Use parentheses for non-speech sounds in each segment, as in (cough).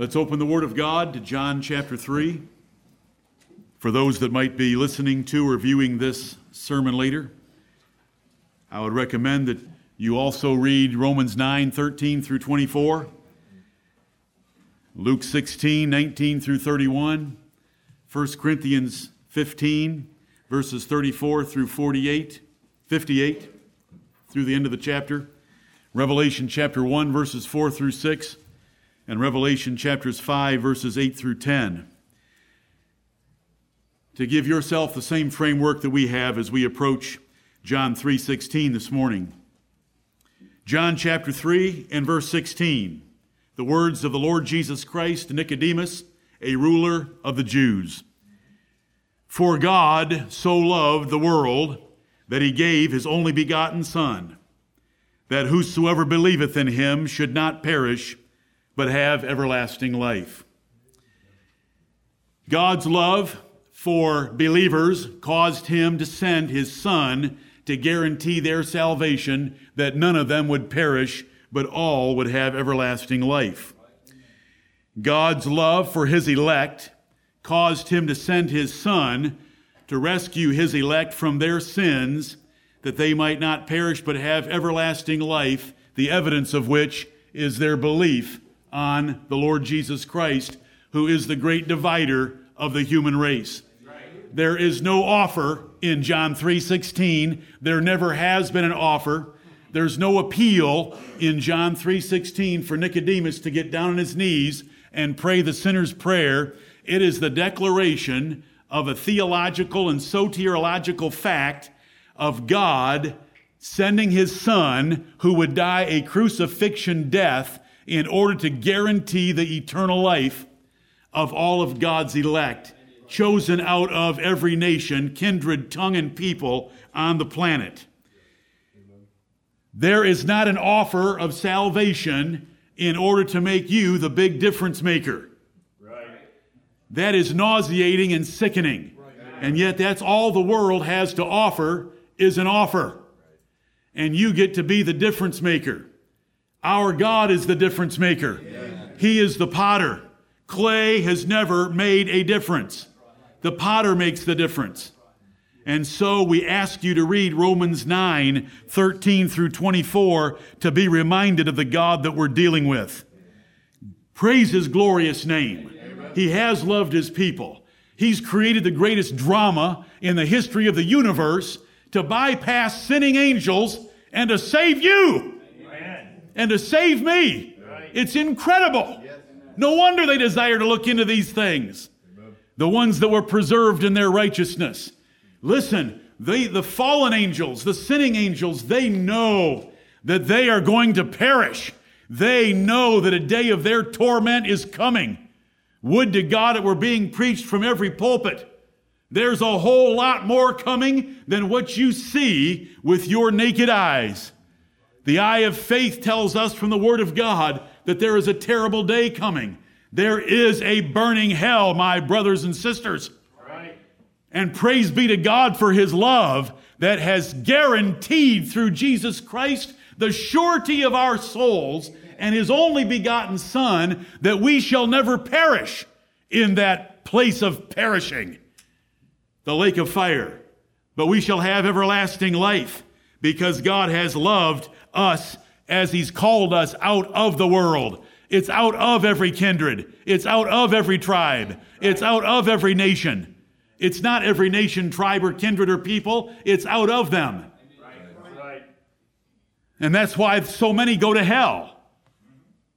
Let's open the Word of God to John chapter 3. For those that might be listening to or viewing this sermon later, I would recommend that you also read Romans 9 13 through 24, Luke 16 19 through 31, 1 Corinthians 15 verses 34 through 48, 58 through the end of the chapter, Revelation chapter 1 verses 4 through 6 and Revelation chapters 5, verses 8 through 10. To give yourself the same framework that we have as we approach John 3:16 this morning. John chapter 3 and verse 16. The words of the Lord Jesus Christ to Nicodemus, a ruler of the Jews. For God so loved the world that he gave his only begotten Son, that whosoever believeth in him should not perish, but have everlasting life. God's love for believers caused him to send his Son to guarantee their salvation, that none of them would perish, but all would have everlasting life. God's love for his elect caused him to send his Son to rescue his elect from their sins, that they might not perish but have everlasting life, the evidence of which is their belief on the Lord Jesus Christ, who is the great divider of the human race. There is no offer in John 3:16. There never has been an offer. There's no appeal in John 3:16 for Nicodemus to get down on his knees and pray the sinner's prayer. It is the declaration of a theological and soteriological fact of God sending his son who would die a crucifixion death in order to guarantee the eternal life of all of God's elect, chosen out of every nation, kindred, tongue, and people on the planet. There is not an offer of salvation in order to make you the big difference maker. That is nauseating and sickening. And yet that's all the world has to offer is an offer. And you get to be the difference maker. Our God is the difference maker. He is the potter. Clay has never made a difference. The potter makes the difference. And so we ask you to read Romans 9, 13 through 24 to be reminded of the God that we're dealing with. Praise his glorious name. He has loved his people. He's created the greatest drama in the history of the universe to bypass sinning angels and to save you and to save me. It's incredible. No wonder they desire to look into these things. The ones that were preserved in their righteousness. Listen, they, the fallen angels, the sinning angels, they know that they are going to perish. They know that a day of their torment is coming. Would to God it were being preached from every pulpit. There's a whole lot more coming than what you see with your naked eyes. The eye of faith tells us from the Word of God that there is a terrible day coming. There is a burning hell, my brothers and sisters. Right. And praise be to God for His love that has guaranteed through Jesus Christ the surety of our souls and His only begotten Son that we shall never perish in that place of perishing, the lake of fire, but we shall have everlasting life because God has loved us as he's called us out of the world. It's out of every kindred. It's out of every tribe. It's out of every nation. It's not every nation, tribe, or kindred or people. It's out of them. And that's why so many go to hell.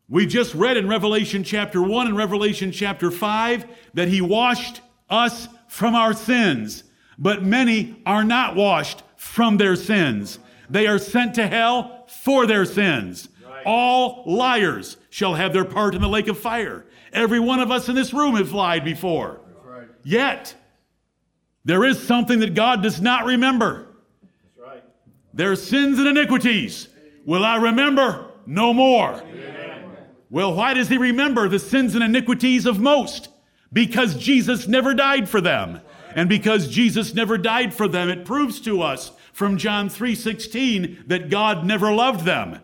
We just read in Revelation chapter 1 and Revelation chapter 5 that he washed us from our sins, but many are not washed from their sins. They are sent to hell for their sins. Right. All liars shall have their part in the lake of fire. Every one of us in this room have lied before. Right. Yet, there is something that God does not remember. Right. Their sins and iniquities will I remember no more. Amen. Well, why does he remember the sins and iniquities of most? Because Jesus never died for them. And because Jesus never died for them, it proves to us from John 3:16 that God never loved them.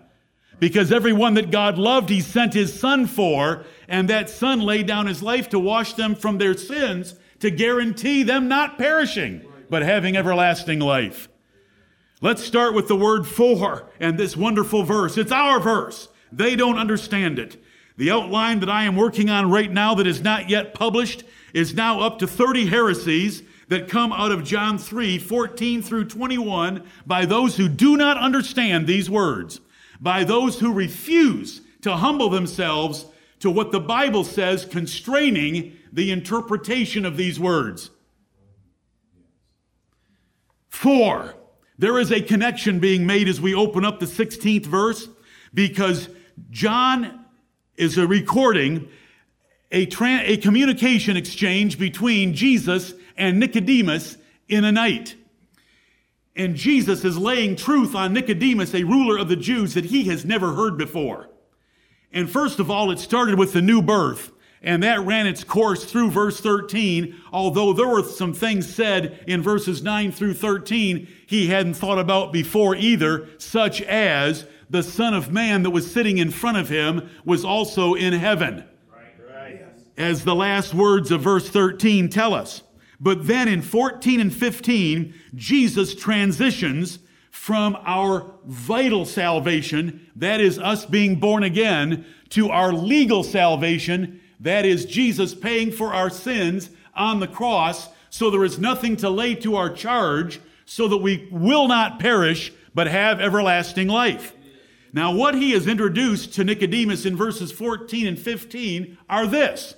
Because everyone that God loved, he sent his son for, and that son laid down his life to wash them from their sins, to guarantee them not perishing, but having everlasting life. Let's start with the word for and this wonderful verse. It's our verse. They don't understand it. The outline that I am working on right now that is not yet published is now up to 30 heresies that come out of John 3 14 through 21 by those who do not understand these words, by those who refuse to humble themselves to what the Bible says constraining the interpretation of these words. For, there is a connection being made as we open up the 16th verse because John is a recording a, tra- a communication exchange between Jesus and Nicodemus in a night. And Jesus is laying truth on Nicodemus, a ruler of the Jews that he has never heard before. And first of all, it started with the new birth. And that ran its course through verse 13, although there were some things said in verses 9 through 13 he hadn't thought about before either, such as the Son of Man that was sitting in front of him was also in heaven. As the last words of verse 13 tell us. But then in 14 and 15, Jesus transitions from our vital salvation, that is us being born again, to our legal salvation, that is Jesus paying for our sins on the cross, so there is nothing to lay to our charge, so that we will not perish, but have everlasting life. Now, what he has introduced to Nicodemus in verses 14 and 15 are this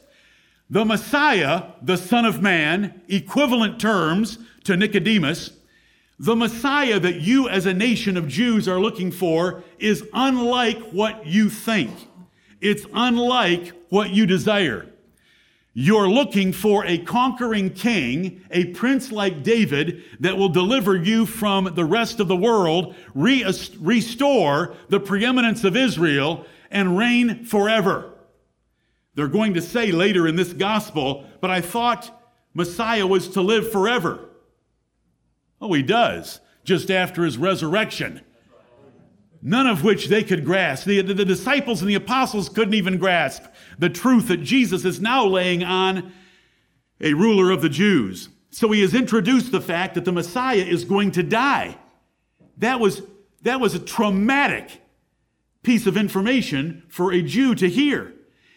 the Messiah, the Son of Man, equivalent terms to Nicodemus, the Messiah that you as a nation of Jews are looking for is unlike what you think. It's unlike what you desire. You're looking for a conquering king, a prince like David that will deliver you from the rest of the world, re- restore the preeminence of Israel, and reign forever. They're going to say later in this gospel, but I thought Messiah was to live forever. Oh, he does, just after his resurrection. None of which they could grasp. The, the, the disciples and the apostles couldn't even grasp the truth that Jesus is now laying on a ruler of the Jews. So he has introduced the fact that the Messiah is going to die. That was, that was a traumatic piece of information for a Jew to hear.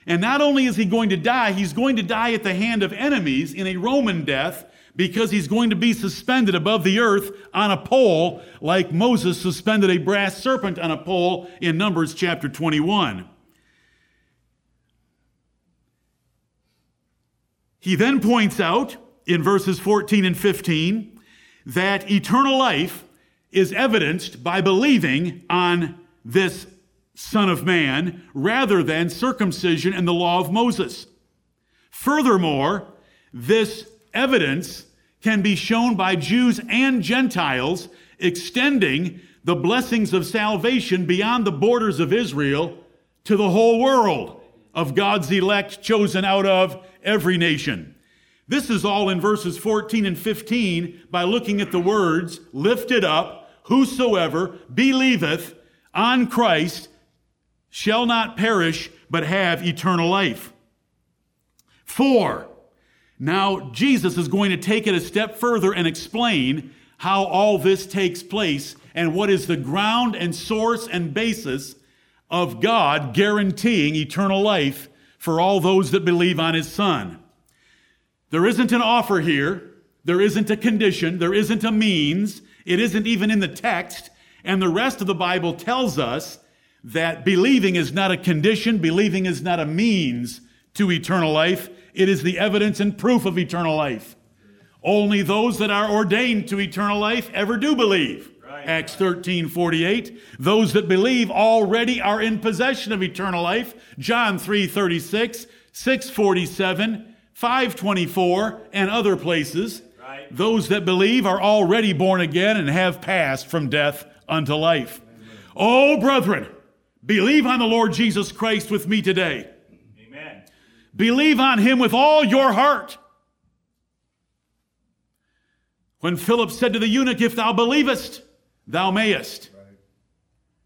And not only is he going to die, he's going to die at the hand of enemies in a Roman death because he's going to be suspended above the earth on a pole like Moses suspended a brass serpent on a pole in Numbers chapter 21. He then points out in verses 14 and 15 that eternal life is evidenced by believing on this Son of Man, rather than circumcision and the law of Moses. Furthermore, this evidence can be shown by Jews and Gentiles, extending the blessings of salvation beyond the borders of Israel to the whole world of God's elect chosen out of every nation. This is all in verses 14 and 15 by looking at the words, lifted up, whosoever believeth on Christ shall not perish, but have eternal life. For, now Jesus is going to take it a step further and explain how all this takes place and what is the ground and source and basis of God guaranteeing eternal life for all those that believe on his Son. There isn't an offer here. There isn't a condition. There isn't a means. It isn't even in the text. And the rest of the Bible tells us that believing is not a condition, believing is not a means to eternal life. It is the evidence and proof of eternal life. Only those that are ordained to eternal life ever do believe. Right. Acts 13, 48. Those that believe already are in possession of eternal life. John 3, 36, 6, 47, 5, 24, and other places. Right. Those that believe are already born again and have passed from death unto life. Amen. Oh, brethren, Believe on the Lord Jesus Christ with me today. Amen. Believe on him with all your heart. When Philip said to the eunuch, If thou believest, thou mayest. Right.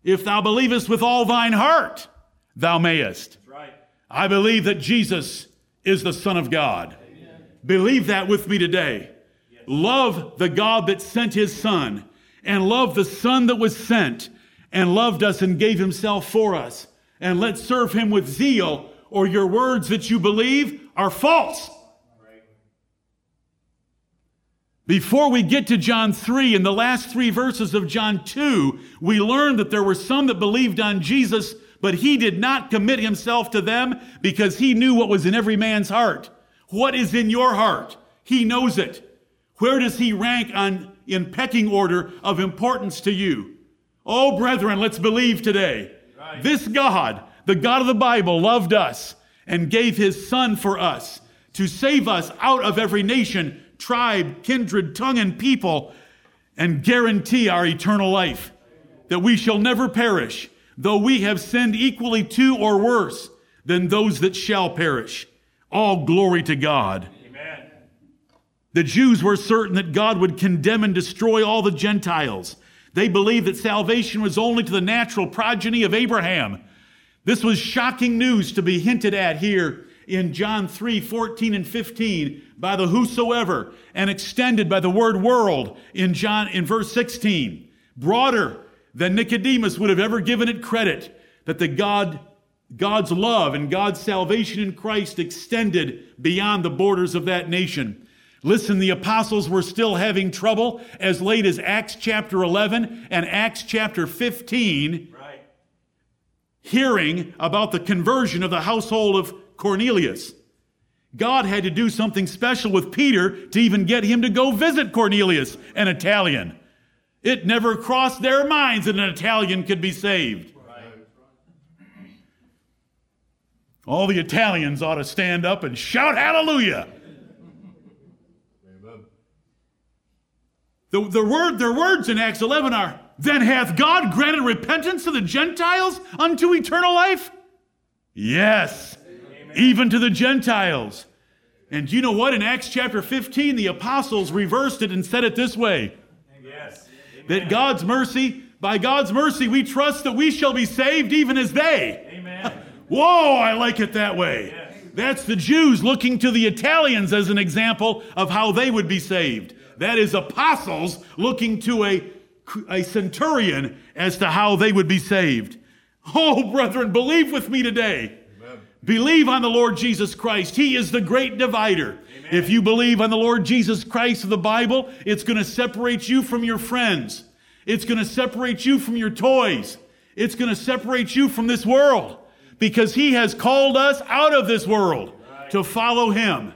If thou believest with all thine heart, thou mayest. Right. I believe that Jesus is the Son of God. Amen. Believe that with me today. Yes. Love the God that sent his Son, and love the Son that was sent, and loved us and gave himself for us. And let's serve him with zeal, or your words that you believe are false. Before we get to John 3, in the last three verses of John 2, we learn that there were some that believed on Jesus, but he did not commit himself to them because he knew what was in every man's heart. What is in your heart? He knows it. Where does he rank on in pecking order of importance to you? Oh, brethren, let's believe today. Right. This God, the God of the Bible, loved us and gave his son for us to save us out of every nation tribe, kindred, tongue, and people, and guarantee our eternal life. That we shall never perish, though we have sinned equally to or worse than those that shall perish. All glory to God. Amen. The Jews were certain that God would condemn and destroy all the Gentiles. They believed that salvation was only to the natural progeny of Abraham. This was shocking news to be hinted at here in John 3 14 and 15 by the whosoever and extended by the word world in John in verse 16. Broader than Nicodemus would have ever given it credit that the God God's love and God's salvation in Christ extended beyond the borders of that nation. Listen, the apostles were still having trouble as late as Acts chapter 11 and Acts chapter 15, right. hearing about the conversion of the household of Cornelius. God had to do something special with Peter to even get him to go visit Cornelius, an Italian. It never crossed their minds that an Italian could be saved. All the Italians ought to stand up and shout hallelujah. The, the word, their words in Acts 11 are, Then hath God granted repentance to the Gentiles unto eternal life? Yes even to the Gentiles. And you know what? In Acts chapter 15, the apostles reversed it and said it this way yes. that God's mercy, by God's mercy, we trust that we shall be saved even as they. Amen. (laughs) Whoa, I like it that way. Yes. That's the Jews looking to the Italians as an example of how they would be saved. That is apostles looking to a, a centurion as to how they would be saved. Oh, brethren, believe with me today Believe on the Lord Jesus Christ. He is the great divider. Amen. If you believe on the Lord Jesus Christ of the Bible, it's going to separate you from your friends. It's going to separate you from your toys. It's going to separate you from this world because He has called us out of this world right. to follow Him.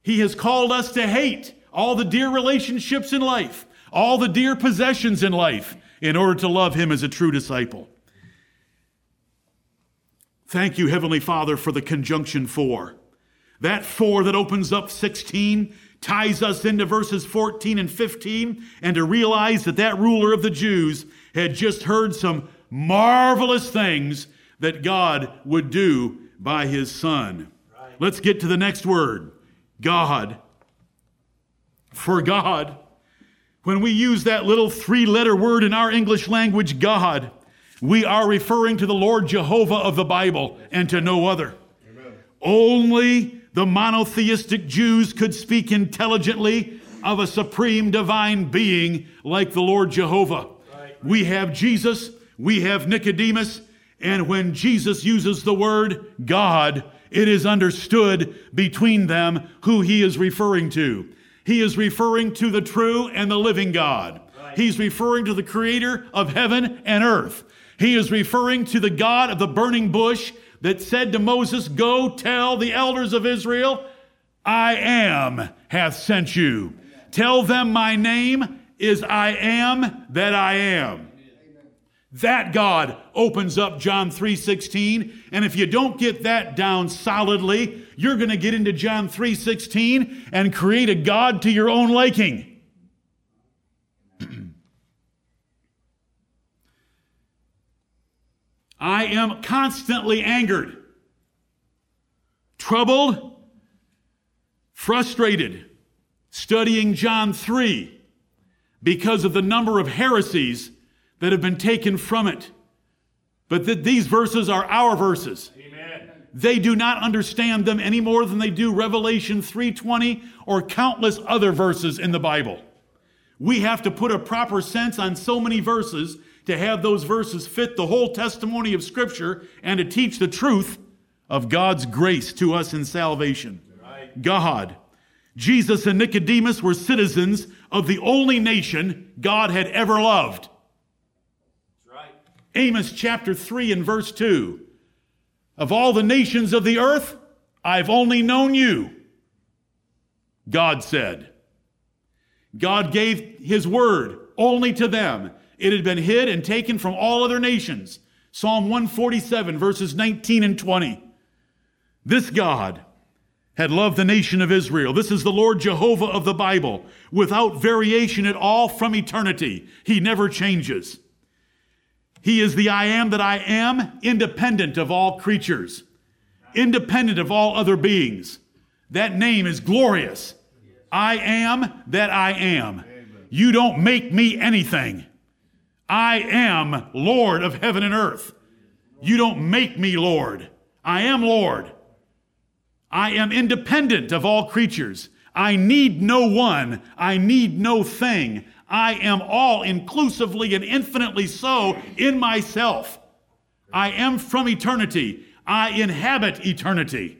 He has called us to hate all the dear relationships in life, all the dear possessions in life, in order to love Him as a true disciple. Thank you, Heavenly Father, for the conjunction for. That for that opens up 16 ties us into verses 14 and 15 and to realize that that ruler of the Jews had just heard some marvelous things that God would do by his son. Right. Let's get to the next word. God. For God. When we use that little three letter word in our English language, God, we are referring to the Lord Jehovah of the Bible and to no other. Amen. Only the monotheistic Jews could speak intelligently of a supreme divine being like the Lord Jehovah. Right. We have Jesus, we have Nicodemus, and when Jesus uses the word God, it is understood between them who he is referring to. He is referring to the true and the living God. He's referring to the creator of heaven and earth. He is referring to the God of the burning bush that said to Moses, Go tell the elders of Israel, I am hath sent you. Tell them my name is I am that I am. That God opens up John 3:16, and if you don't get that down solidly, you're going to get into John 3:16 and create a god to your own liking. (clears throat) I am constantly angered, troubled, frustrated, studying John 3 because of the number of heresies that have been taken from it. But that these verses are our verses. Amen. They do not understand them any more than they do Revelation 3:20 or countless other verses in the Bible. We have to put a proper sense on so many verses to have those verses fit the whole testimony of Scripture and to teach the truth of God's grace to us in salvation. Right. God. Jesus and Nicodemus were citizens of the only nation God had ever loved. Amos chapter 3 and verse 2. Of all the nations of the earth, I've only known you. God said. God gave his word only to them. It had been hid and taken from all other nations. Psalm 147, verses 19 and 20. This God had loved the nation of Israel. This is the Lord Jehovah of the Bible, without variation at all from eternity. He never changes. He is the I am that I am, independent of all creatures, independent of all other beings. That name is glorious. I am that I am. You don't make me anything. I am Lord of heaven and earth. You don't make me Lord. I am Lord. I am independent of all creatures. I need no one. I need no thing. I am all inclusively and infinitely so in myself. I am from eternity. I inhabit eternity.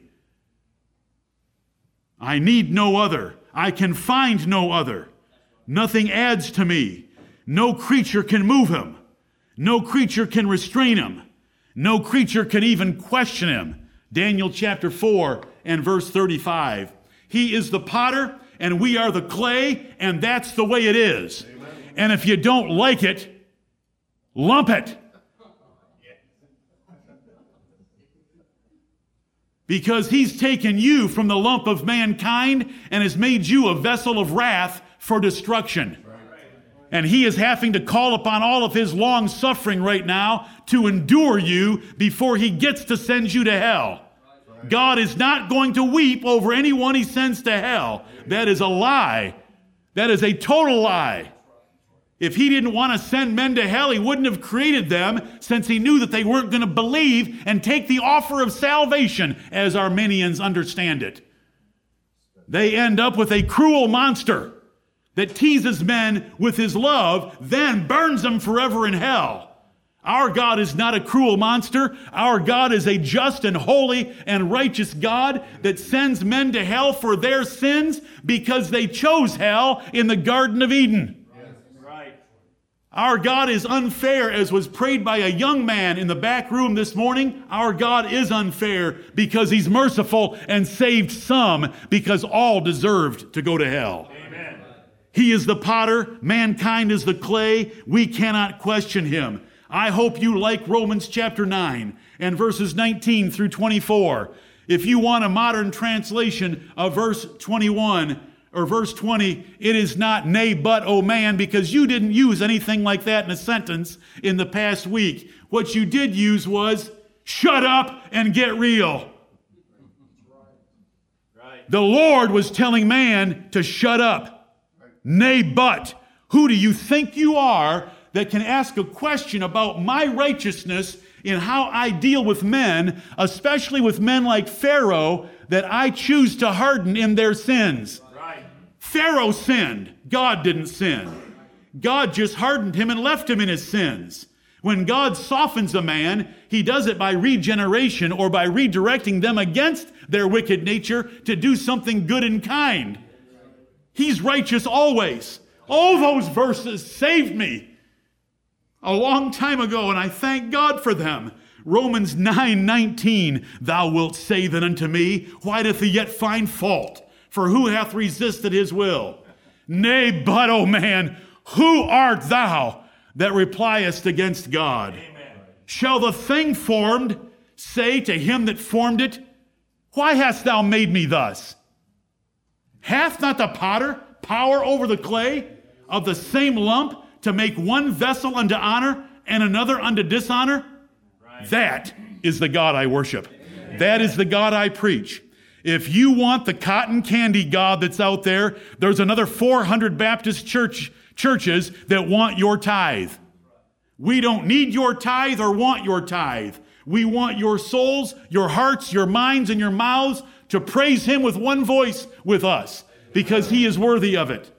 I need no other. I can find no other. Nothing adds to me. No creature can move him. No creature can restrain him. No creature can even question him. Daniel chapter 4 and verse 35. He is the potter and we are the clay, and that's the way it is. Amen. And if you don't like it, lump it. Because he's taken you from the lump of mankind and has made you a vessel of wrath for destruction. And he is having to call upon all of his long suffering right now to endure you before he gets to send you to hell. God is not going to weep over anyone he sends to hell. That is a lie. That is a total lie. If he didn't want to send men to hell, he wouldn't have created them since he knew that they weren't going to believe and take the offer of salvation as Arminians understand it. They end up with a cruel monster that teases men with his love, then burns them forever in hell. Our God is not a cruel monster. Our God is a just and holy and righteous God that sends men to hell for their sins because they chose hell in the Garden of Eden. Right. Our God is unfair, as was prayed by a young man in the back room this morning. Our God is unfair because he's merciful and saved some because all deserved to go to hell. Amen. He is the potter, mankind is the clay. We cannot question him. I hope you like Romans chapter 9 and verses 19 through 24. If you want a modern translation of verse 21 or verse 20, it is not nay, but, oh man, because you didn't use anything like that in a sentence in the past week. What you did use was shut up and get real. The Lord was telling man to shut up. Nay, but, who do you think you are that can ask a question about my righteousness in how I deal with men, especially with men like Pharaoh, that I choose to harden in their sins. Right. Pharaoh sinned. God didn't sin. God just hardened him and left him in his sins. When God softens a man, he does it by regeneration or by redirecting them against their wicked nature to do something good and kind. He's righteous always. All those verses saved me a long time ago, and I thank God for them. Romans 9 19, thou wilt say then unto me, Why doth he yet find fault? For who hath resisted his will? Nay, but, O man, who art thou that repliest against God? Amen. Shall the thing formed say to him that formed it, Why hast thou made me thus? Hath not the potter power over the clay of the same lump to make one vessel unto honor and another unto dishonor? Right. That is the God I worship. That is the God I preach. If you want the cotton candy God that's out there, there's another 400 Baptist church, churches that want your tithe. We don't need your tithe or want your tithe. We want your souls, your hearts, your minds, and your mouths to praise Him with one voice with us because He is worthy of it.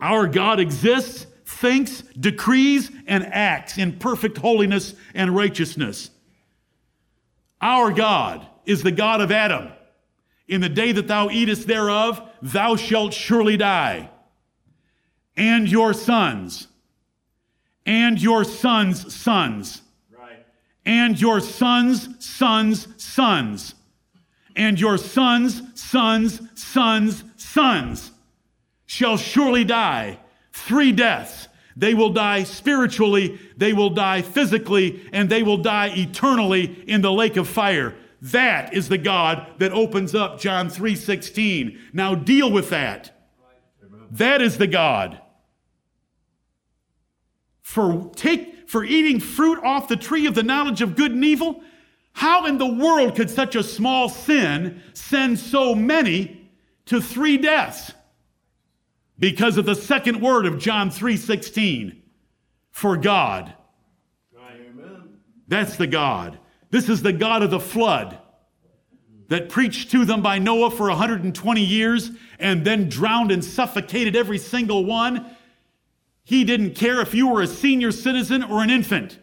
Our God exists, thinks, decrees, and acts in perfect holiness and righteousness. Our God is the God of Adam. In the day that thou eatest thereof, thou shalt surely die. And your sons, and your sons' sons, Right. and your sons' sons' sons, and your sons' sons' sons' sons shall surely die. Three deaths. They will die spiritually, they will die physically, and they will die eternally in the lake of fire. That is the God that opens up John 3:16. Now deal with that. That is the God. For take for eating fruit off the tree of the knowledge of good and evil, how in the world could such a small sin send so many to three deaths? Because of the second word of John 3:16 for God. That's the God. This is the God of the flood that preached to them by Noah for 120 years and then drowned and suffocated every single one. He didn't care if you were a senior citizen or an infant.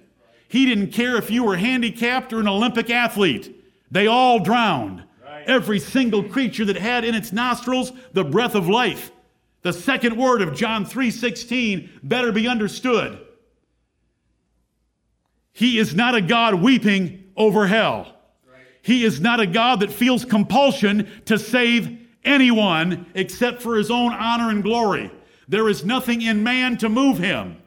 He didn't care if you were handicapped or an Olympic athlete. They all drowned. Every single creature that had in its nostrils the breath of life the second word of John 3:16 better be understood. He is not a God weeping over hell. He is not a God that feels compulsion to save anyone except for his own honor and glory. There is nothing in man to move him.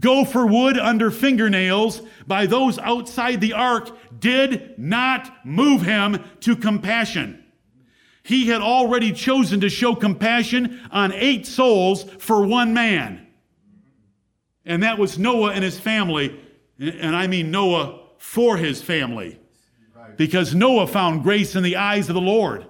Gopher wood under fingernails by those outside the ark did not move him to compassion. He had already chosen to show compassion on eight souls for one man. And that was Noah and his family. And I mean Noah for his family. Because Noah found grace in the eyes of the Lord.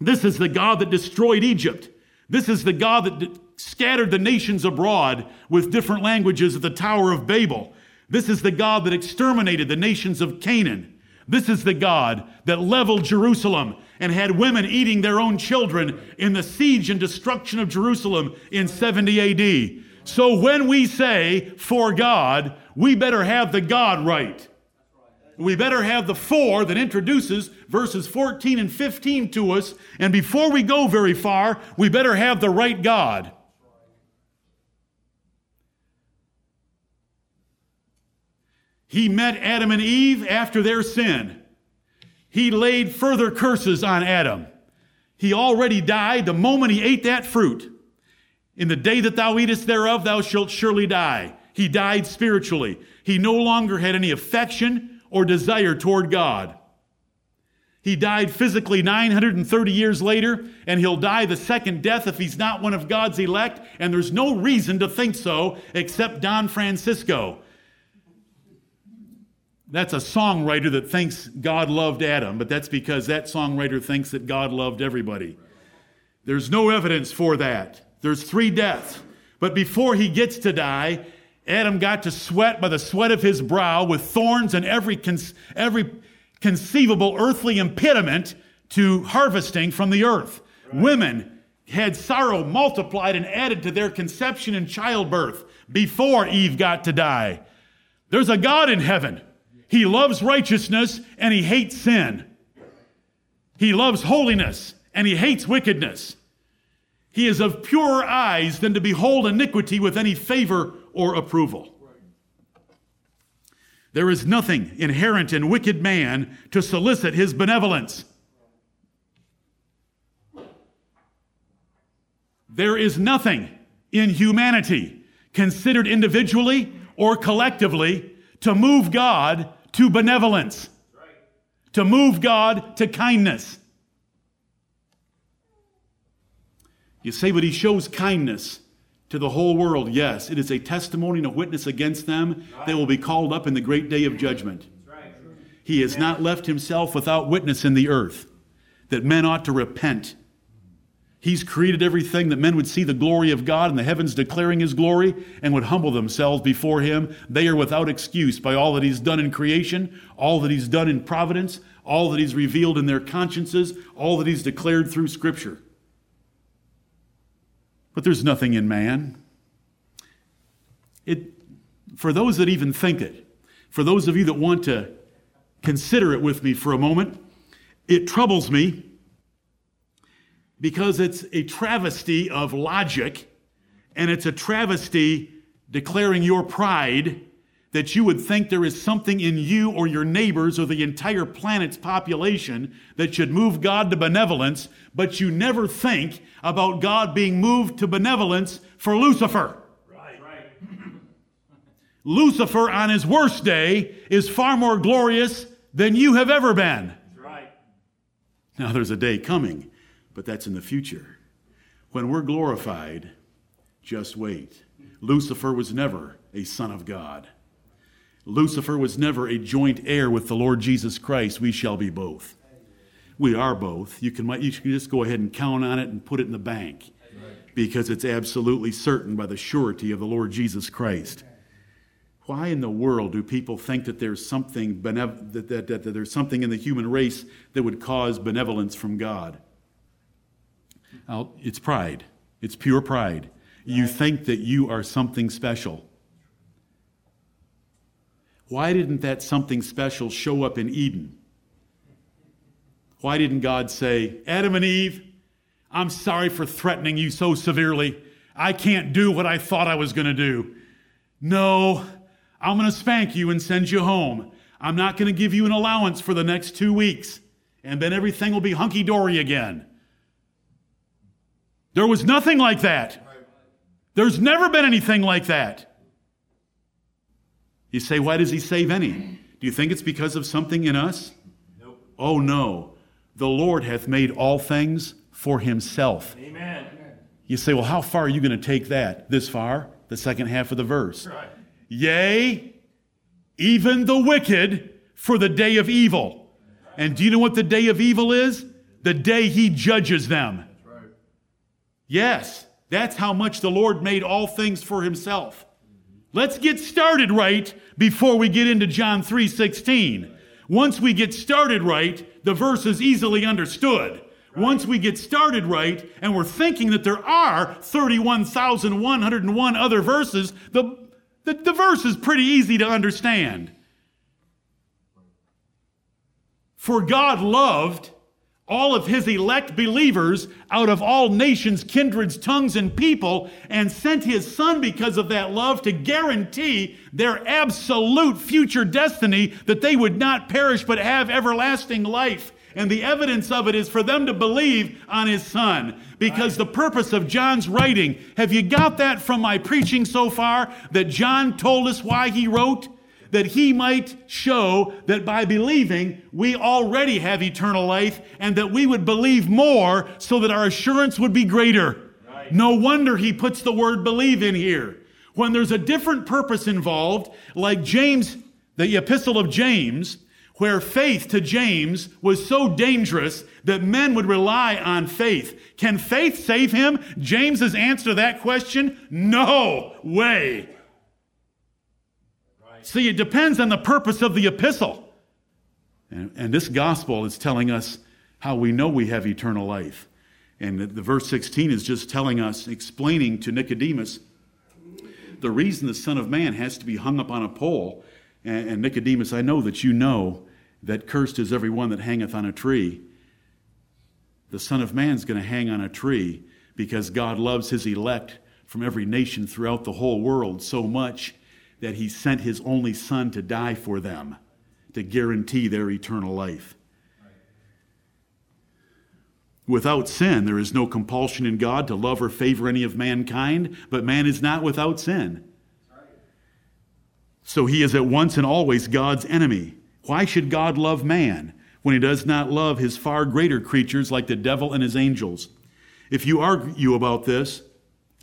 This is the God that destroyed Egypt. This is the God that d- scattered the nations abroad with different languages at the Tower of Babel. This is the God that exterminated the nations of Canaan. This is the God that leveled Jerusalem and had women eating their own children in the siege and destruction of Jerusalem in 70 AD. So when we say for God, we better have the God right. We better have the for that introduces verses 14 and 15 to us. And before we go very far, we better have the right God. He met Adam and Eve after their sin. He laid further curses on Adam. He already died the moment he ate that fruit. In the day that thou eatest thereof, thou shalt surely die. He died spiritually. He no longer had any affection or desire toward God. He died physically 930 years later, and he'll die the second death if he's not one of God's elect, and there's no reason to think so except Don Francisco. That's a songwriter that thinks God loved Adam, but that's because that songwriter thinks that God loved everybody. There's no evidence for that. There's three deaths. But before he gets to die, Adam got to sweat by the sweat of his brow with thorns and every, con- every conceivable earthly impediment to harvesting from the earth. Women had sorrow multiplied and added to their conception and childbirth before Eve got to die. There's a God in heaven. He loves righteousness and he hates sin. He loves holiness and he hates wickedness. He is of purer eyes than to behold iniquity with any favor or approval. There is nothing inherent in wicked man to solicit his benevolence. There is nothing in humanity, considered individually or collectively, to move God to benevolence, to move God to kindness. You say, but he shows kindness to the whole world. Yes, it is a testimony and a witness against them. They will be called up in the great day of judgment. He has not left himself without witness in the earth that men ought to repent. He's created everything that men would see the glory of God in the heavens declaring His glory and would humble themselves before Him. They are without excuse by all that He's done in creation, all that He's done in providence, all that He's revealed in their consciences, all that He's declared through Scripture. But there's nothing in man. It, for those that even think it, for those of you that want to consider it with me for a moment, it troubles me because it's a travesty of logic and it's a travesty declaring your pride that you would think there is something in you or your neighbors or the entire planet's population that should move God to benevolence, but you never think about God being moved to benevolence for Lucifer. Right. Right. (laughs) Lucifer on his worst day is far more glorious than you have ever been. That's right. Now there's a day coming but that's in the future. When we're glorified, just wait. Lucifer was never a son of God. Lucifer was never a joint heir with the Lord Jesus Christ. We shall be both. We are both. You can, you can just go ahead and count on it and put it in the bank because it's absolutely certain by the surety of the Lord Jesus Christ. Why in the world do people think that there's something benev- that, that, that, that there's something in the human race that would cause benevolence from God? It's pride. It's pure pride. You think that you are something special. Why didn't that something special show up in Eden? Why didn't God say, Adam and Eve, I'm sorry for threatening you so severely. I can't do what I thought I was going to do. No, I'm going to spank you and send you home. I'm not going to give you an allowance for the next two weeks, and then everything will be hunky dory again. There was nothing like that. There's never been anything like that. You say, why does he save any? Do you think it's because of something in us? Nope. Oh, no. The Lord hath made all things for himself. Amen. You say, well, how far are you going to take that? This far? The second half of the verse. Right. Yea, even the wicked for the day of evil. And do you know what the day of evil is? The day he judges them. Yes, that's how much the Lord made all things for himself. Let's get started right before we get into John 3:16. Once we get started right, the verse is easily understood. Once we get started right and we're thinking that there are 31,101 other verses, the, the, the verse is pretty easy to understand. For God loved all of his elect believers out of all nations, kindreds, tongues, and people, and sent his son because of that love to guarantee their absolute future destiny that they would not perish but have everlasting life. And the evidence of it is for them to believe on his son. Because the purpose of John's writing, have you got that from my preaching so far? That John told us why he wrote? That he might show that by believing we already have eternal life and that we would believe more so that our assurance would be greater. Right. No wonder he puts the word believe in here. When there's a different purpose involved, like James, the epistle of James, where faith to James was so dangerous that men would rely on faith. Can faith save him? James's answer to that question, no way. See, it depends on the purpose of the epistle. And, and this gospel is telling us how we know we have eternal life. And the, the verse 16 is just telling us, explaining to Nicodemus the reason the Son of Man has to be hung up on a pole. And, and Nicodemus, I know that you know that cursed is every one that hangeth on a tree. The Son of Man's going to hang on a tree because God loves his elect from every nation throughout the whole world so much that he sent his only son to die for them to guarantee their eternal life. Without sin, there is no compulsion in God to love or favor any of mankind, but man is not without sin. So he is at once and always God's enemy. Why should God love man when he does not love his far greater creatures like the devil and his angels? If you argue about this,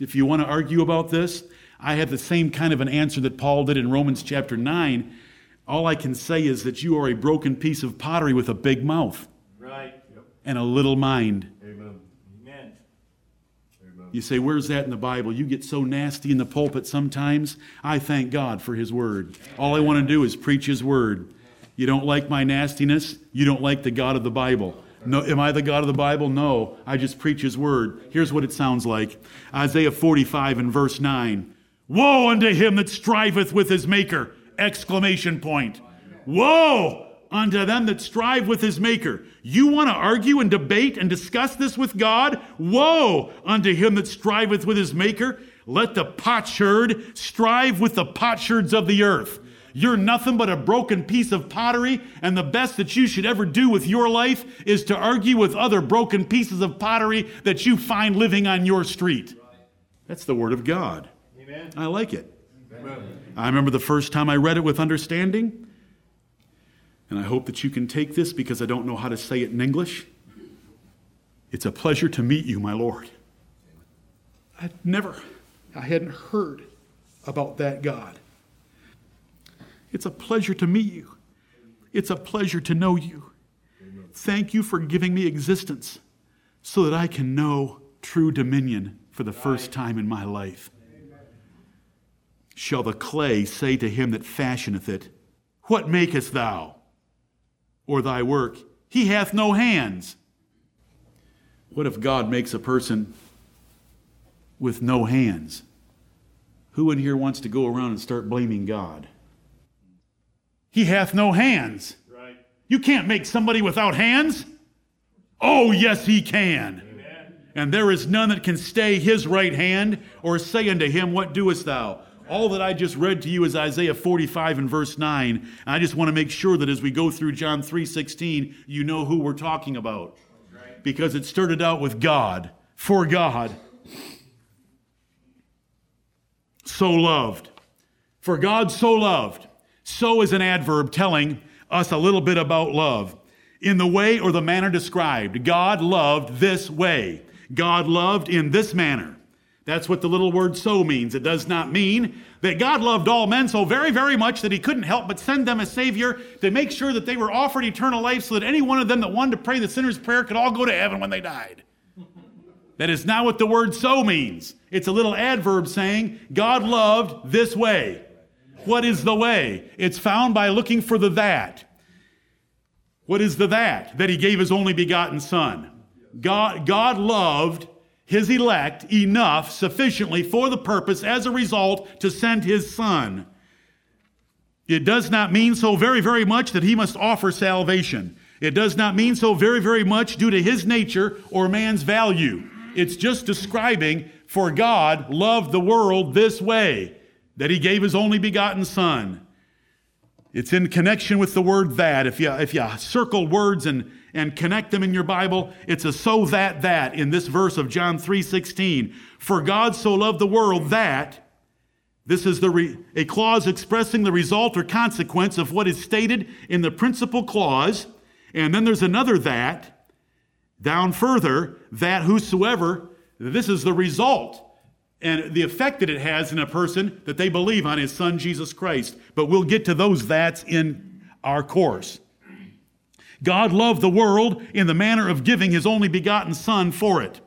if you want to argue about this, I have the same kind of an answer that Paul did in Romans chapter 9. All I can say is that you are a broken piece of pottery with a big mouth. Right. And a little mind. Amen. Amen. You say, Where's that in the Bible? You get so nasty in the pulpit sometimes. I thank God for His Word. All I want to do is preach His Word. You don't like my nastiness? You don't like the God of the Bible. No, am I the God of the Bible? No. I just preach His Word. Here's what it sounds like Isaiah 45 and verse 9. Woe unto him that striveth with his Maker! Exclamation point. Woe unto them that strive with his Maker. You want to argue and debate and discuss this with God? Woe unto him that striveth with his Maker. Let the potsherd strive with the potsherds of the earth. You're nothing but a broken piece of pottery, and the best that you should ever do with your life is to argue with other broken pieces of pottery that you find living on your street. That's the Word of God. Amen. I like it. Amen. I remember the first time I read it with understanding, and I hope that you can take this because I don't know how to say it in English. It's a pleasure to meet you, my Lord. I'd never, I hadn't heard about that God. It's a pleasure to meet you. It's a pleasure to know you. Thank you for giving me existence so that I can know true dominion for the first time in my life. Shall the clay say to him that fashioneth it, What makest thou? Or thy work, He hath no hands. What if God makes a person with no hands? Who in here wants to go around and start blaming God? He hath no hands. Right. You can't make somebody without hands. Oh, yes, he can. Amen. And there is none that can stay his right hand or say unto him, What doest thou? All that I just read to you is Isaiah 45 and verse 9. And I just want to make sure that as we go through John 3:16, you know who we're talking about. Because it started out with God, for God. So loved. For God so loved so is an adverb telling us a little bit about love. In the way or the manner described, God loved this way. God loved in this manner. That's what the little word so means. It does not mean that God loved all men so very, very much that he couldn't help but send them a Savior to make sure that they were offered eternal life so that any one of them that wanted to pray the sinner's prayer could all go to heaven when they died. That is not what the word so means. It's a little adverb saying God loved this way. What is the way? It's found by looking for the that. What is the that? That he gave his only begotten son. God, God loved his elect enough, sufficiently for the purpose, as a result, to send his son. It does not mean so very, very much that he must offer salvation. It does not mean so very, very much due to his nature or man's value. It's just describing, for God loved the world this way that he gave his only begotten son. It's in connection with the word that. If you, if you circle words and, and connect them in your Bible, it's a so that that in this verse of John 3.16. For God so loved the world that, this is the re, a clause expressing the result or consequence of what is stated in the principal clause. And then there's another that, down further, that whosoever, this is the result and the effect that it has in a person that they believe on his son Jesus Christ. But we'll get to those that's in our course. God loved the world in the manner of giving his only begotten son for it.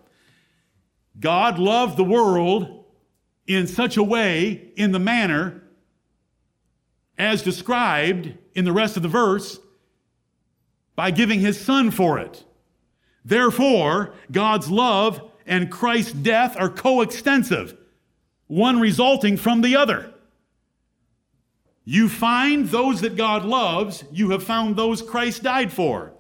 God loved the world in such a way, in the manner as described in the rest of the verse, by giving his son for it. Therefore, God's love and Christ's death are coextensive, one resulting from the other. You find those that God loves, you have found those Christ died for.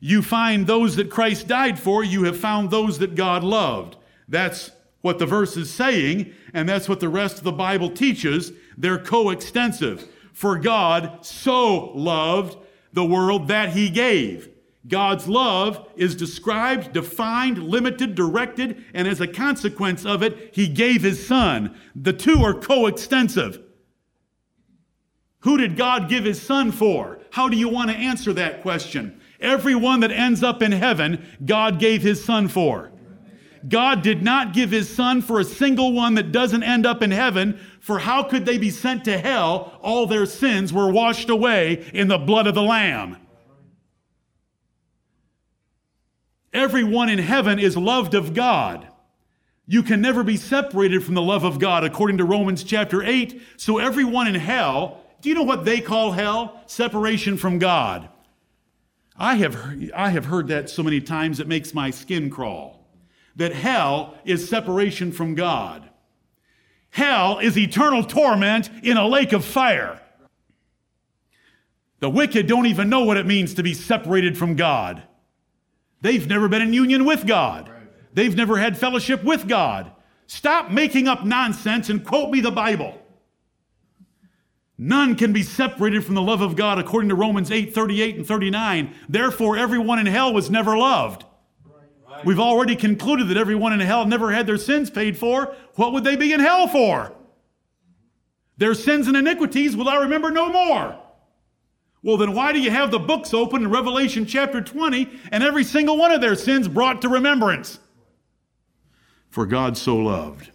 You find those that Christ died for, you have found those that God loved. That's what the verse is saying, and that's what the rest of the Bible teaches. They're coextensive. For God so loved the world that he gave. God's love is described, defined, limited, directed, and as a consequence of it, he gave his son. The two are coextensive. Who did God give his son for? How do you want to answer that question? Everyone that ends up in heaven, God gave his son for. God did not give his son for a single one that doesn't end up in heaven, for how could they be sent to hell? All their sins were washed away in the blood of the Lamb. Everyone in heaven is loved of God. You can never be separated from the love of God, according to Romans chapter 8. So everyone in hell, do you know what they call hell? Separation from God. I have, I have heard that so many times it makes my skin crawl. That hell is separation from God. Hell is eternal torment in a lake of fire. The wicked don't even know what it means to be separated from God. They've never been in union with God. They've never had fellowship with God. Stop making up nonsense and quote me the Bible. None can be separated from the love of God according to Romans 8 38 and 39. Therefore, everyone in hell was never loved. Right. We've already concluded that everyone in hell never had their sins paid for. What would they be in hell for? Their sins and iniquities will I remember no more. Well, then why do you have the books open in Revelation chapter 20 and every single one of their sins brought to remembrance? For God so loved.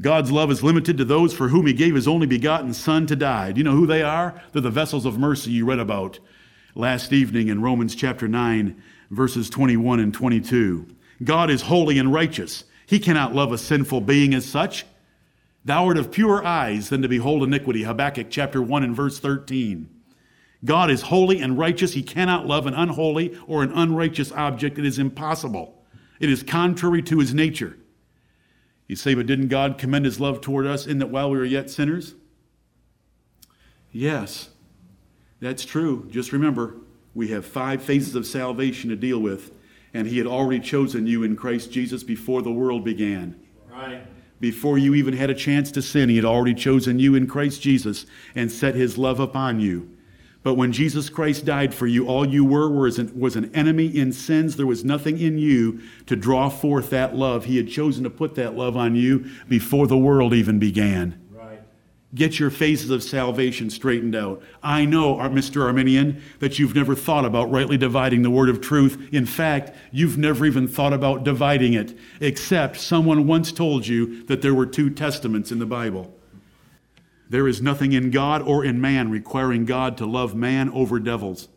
God's love is limited to those for whom he gave his only begotten Son to die. Do you know who they are? They're the vessels of mercy you read about last evening in Romans chapter 9, verses 21 and 22. God is holy and righteous. He cannot love a sinful being as such. Thou art of purer eyes than to behold iniquity. Habakkuk chapter 1 and verse 13. God is holy and righteous. He cannot love an unholy or an unrighteous object. It is impossible. It is contrary to his nature. You say, but didn't God commend his love toward us in that while we were yet sinners? Yes, that's true. Just remember, we have five phases of salvation to deal with, and he had already chosen you in Christ Jesus before the world began. Right. Before you even had a chance to sin, he had already chosen you in Christ Jesus and set his love upon you. But when Jesus Christ died for you, all you were was an, was an enemy in sins. There was nothing in you to draw forth that love. He had chosen to put that love on you before the world even began. Right. Get your phases of salvation straightened out. I know, Mr. Arminian, that you've never thought about rightly dividing the word of truth. In fact, you've never even thought about dividing it, except someone once told you that there were two testaments in the Bible. There is nothing in God or in man requiring God to love man over devils.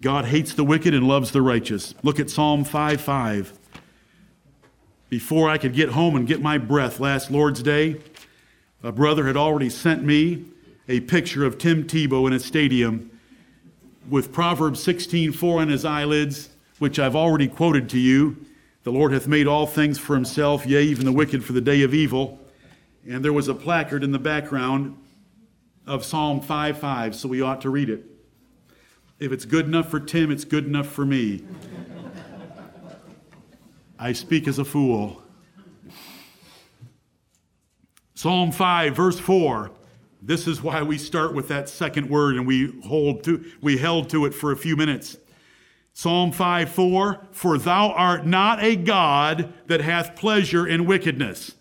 God hates the wicked and loves the righteous. Look at Psalm 5 5. Before I could get home and get my breath last Lord's Day, a brother had already sent me a picture of Tim Tebow in a stadium with Proverbs 16:4 on his eyelids, which I've already quoted to you. The Lord hath made all things for himself, yea, even the wicked for the day of evil. And there was a placard in the background of Psalm 5 5, so we ought to read it. If it's good enough for Tim, it's good enough for me. I speak as a fool. Psalm 5, verse 4. This is why we start with that second word and we hold to we held to it for a few minutes. Psalm 5 4 For thou art not a God that hath pleasure in wickedness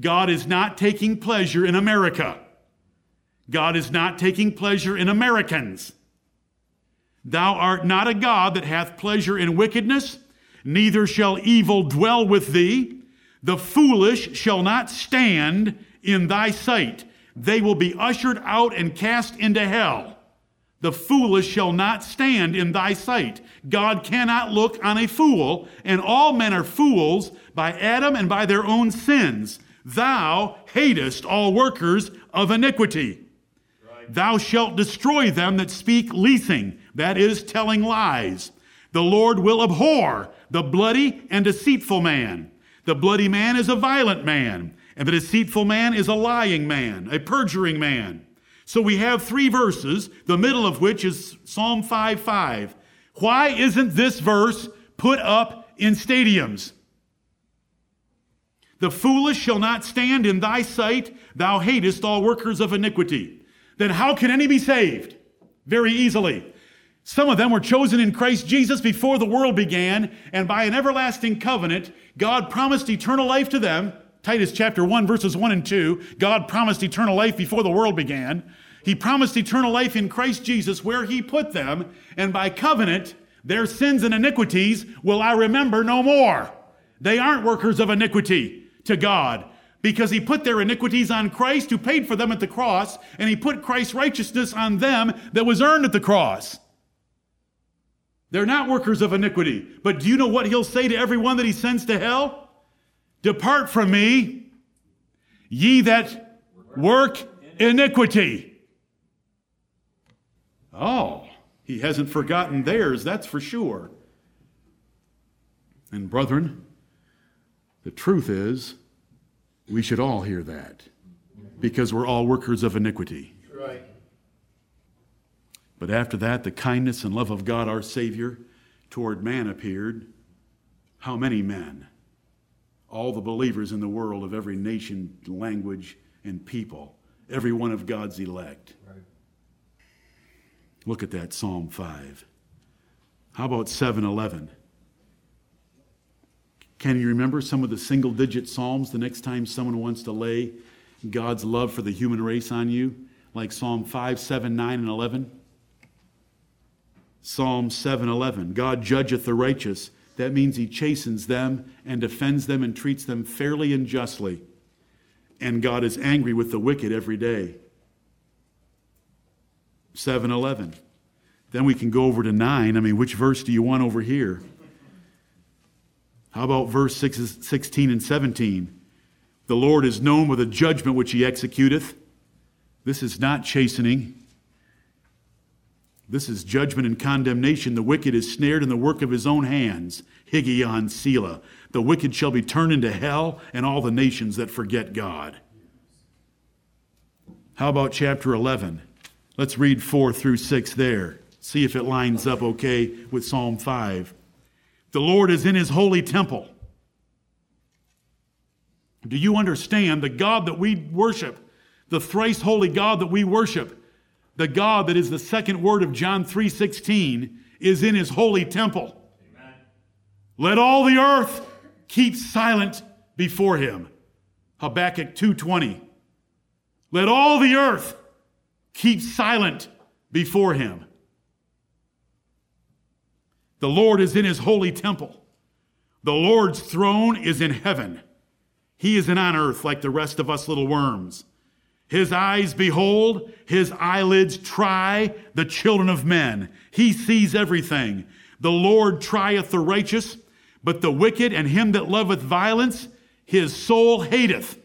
God is not taking pleasure in America. God is not taking pleasure in Americans. Thou art not a God that hath pleasure in wickedness, neither shall evil dwell with thee. The foolish shall not stand in thy sight. They will be ushered out and cast into hell. The foolish shall not stand in thy sight. God cannot look on a fool, and all men are fools by Adam and by their own sins. Thou hatest all workers of iniquity. Right. Thou shalt destroy them that speak leasing, that is, telling lies. The Lord will abhor the bloody and deceitful man. The bloody man is a violent man, and the deceitful man is a lying man, a perjuring man. So we have three verses, the middle of which is Psalm 5 5. Why isn't this verse put up in stadiums? The foolish shall not stand in thy sight. Thou hatest all workers of iniquity. Then how can any be saved? Very easily. Some of them were chosen in Christ Jesus before the world began, and by an everlasting covenant, God promised eternal life to them. Titus chapter 1, verses 1 and 2. God promised eternal life before the world began. He promised eternal life in Christ Jesus where He put them, and by covenant, their sins and iniquities will I remember no more. They aren't workers of iniquity to God because he put their iniquities on Christ who paid for them at the cross, and he put Christ's righteousness on them that was earned at the cross. They're not workers of iniquity. But do you know what he'll say to everyone that he sends to hell? Depart from me, ye that work iniquity. Oh, he hasn't forgotten theirs, that's for sure. And, brethren, the truth is, we should all hear that because we're all workers of iniquity. Right. But after that, the kindness and love of God our Savior toward man appeared. How many men? All the believers in the world of every nation, language, and people. Every one of God's elect. Right. Look at that, Psalm 5. How about 711? Can you remember some of the single digit Psalms the next time someone wants to lay God's love for the human race on you? Like Psalm 5, 7, 9, and 11? Psalm 7:11 God judgeth the righteous. That means he chastens them and defends them and treats them fairly and justly. And God is angry with the wicked every day. 7:11 then we can go over to 9 I mean which verse do you want over here How about verse 6, 16 and 17 The Lord is known with a judgment which he executeth This is not chastening this is judgment and condemnation. The wicked is snared in the work of his own hands. Higgaion Selah. The wicked shall be turned into hell, and all the nations that forget God. How about chapter 11? Let's read 4 through 6 there. See if it lines up okay with Psalm 5. The Lord is in his holy temple. Do you understand the God that we worship, the thrice holy God that we worship? the God that is the second word of John 3:16 is in his holy temple. Amen. Let all the earth keep silent before him. Habakkuk 2:20. Let all the earth keep silent before him. The Lord is in his holy temple. The Lord's throne is in heaven. He isn't on earth like the rest of us little worms. His eyes behold, his eyelids try the children of men. He sees everything. The Lord trieth the righteous, but the wicked and him that loveth violence, his soul hateth.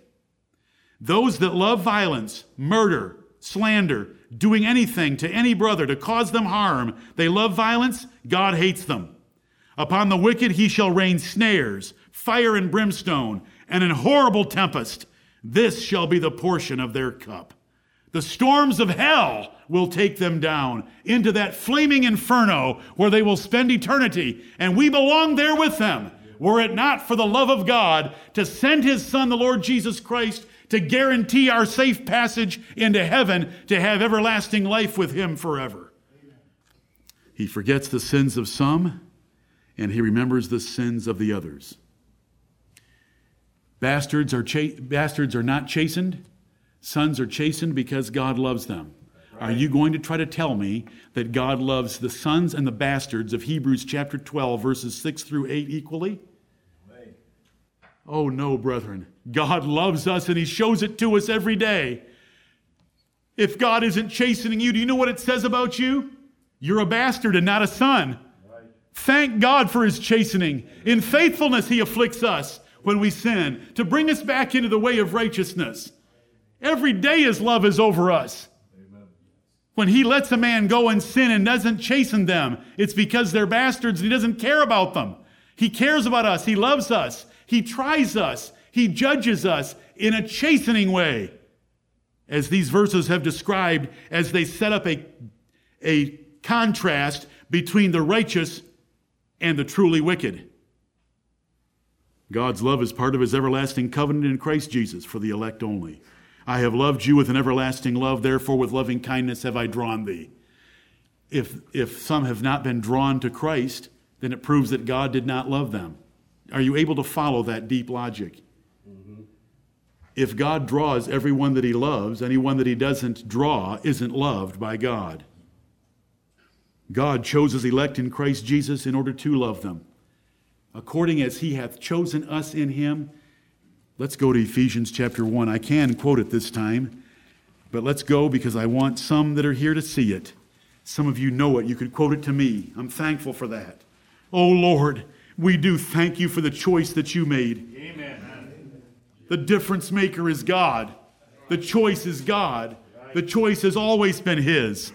Those that love violence, murder, slander, doing anything to any brother to cause them harm, they love violence, God hates them. Upon the wicked he shall rain snares, fire and brimstone, and an horrible tempest. This shall be the portion of their cup. The storms of hell will take them down into that flaming inferno where they will spend eternity, and we belong there with them. Were it not for the love of God to send his Son, the Lord Jesus Christ, to guarantee our safe passage into heaven to have everlasting life with him forever. He forgets the sins of some, and he remembers the sins of the others. Bastards are, cha- bastards are not chastened. Sons are chastened because God loves them. Are you going to try to tell me that God loves the sons and the bastards of Hebrews chapter 12, verses 6 through 8 equally? Oh, no, brethren. God loves us and He shows it to us every day. If God isn't chastening you, do you know what it says about you? You're a bastard and not a son. Thank God for His chastening. In faithfulness, He afflicts us when we sin, to bring us back into the way of righteousness. Every day His love is over us. When He lets a man go and sin and doesn't chasten them, it's because they're bastards and He doesn't care about them. He cares about us. He loves us. He tries us. He judges us in a chastening way. As these verses have described, as they set up a, a contrast between the righteous and the truly wicked. God's love is part of his everlasting covenant in Christ Jesus for the elect only. I have loved you with an everlasting love, therefore with loving kindness have I drawn thee. If, if some have not been drawn to Christ, then it proves that God did not love them. Are you able to follow that deep logic? If God draws everyone that he loves, anyone that he doesn't draw isn't loved by God. God chose his elect in Christ Jesus in order to love them according as he hath chosen us in him. Let's go to Ephesians chapter 1. I can quote it this time, but let's go because I want some that are here to see it. Some of you know it. You could quote it to me. I'm thankful for that. Oh Lord, we do thank you for the choice that you made. Amen. The difference maker is God. The choice is God. The choice has always been His.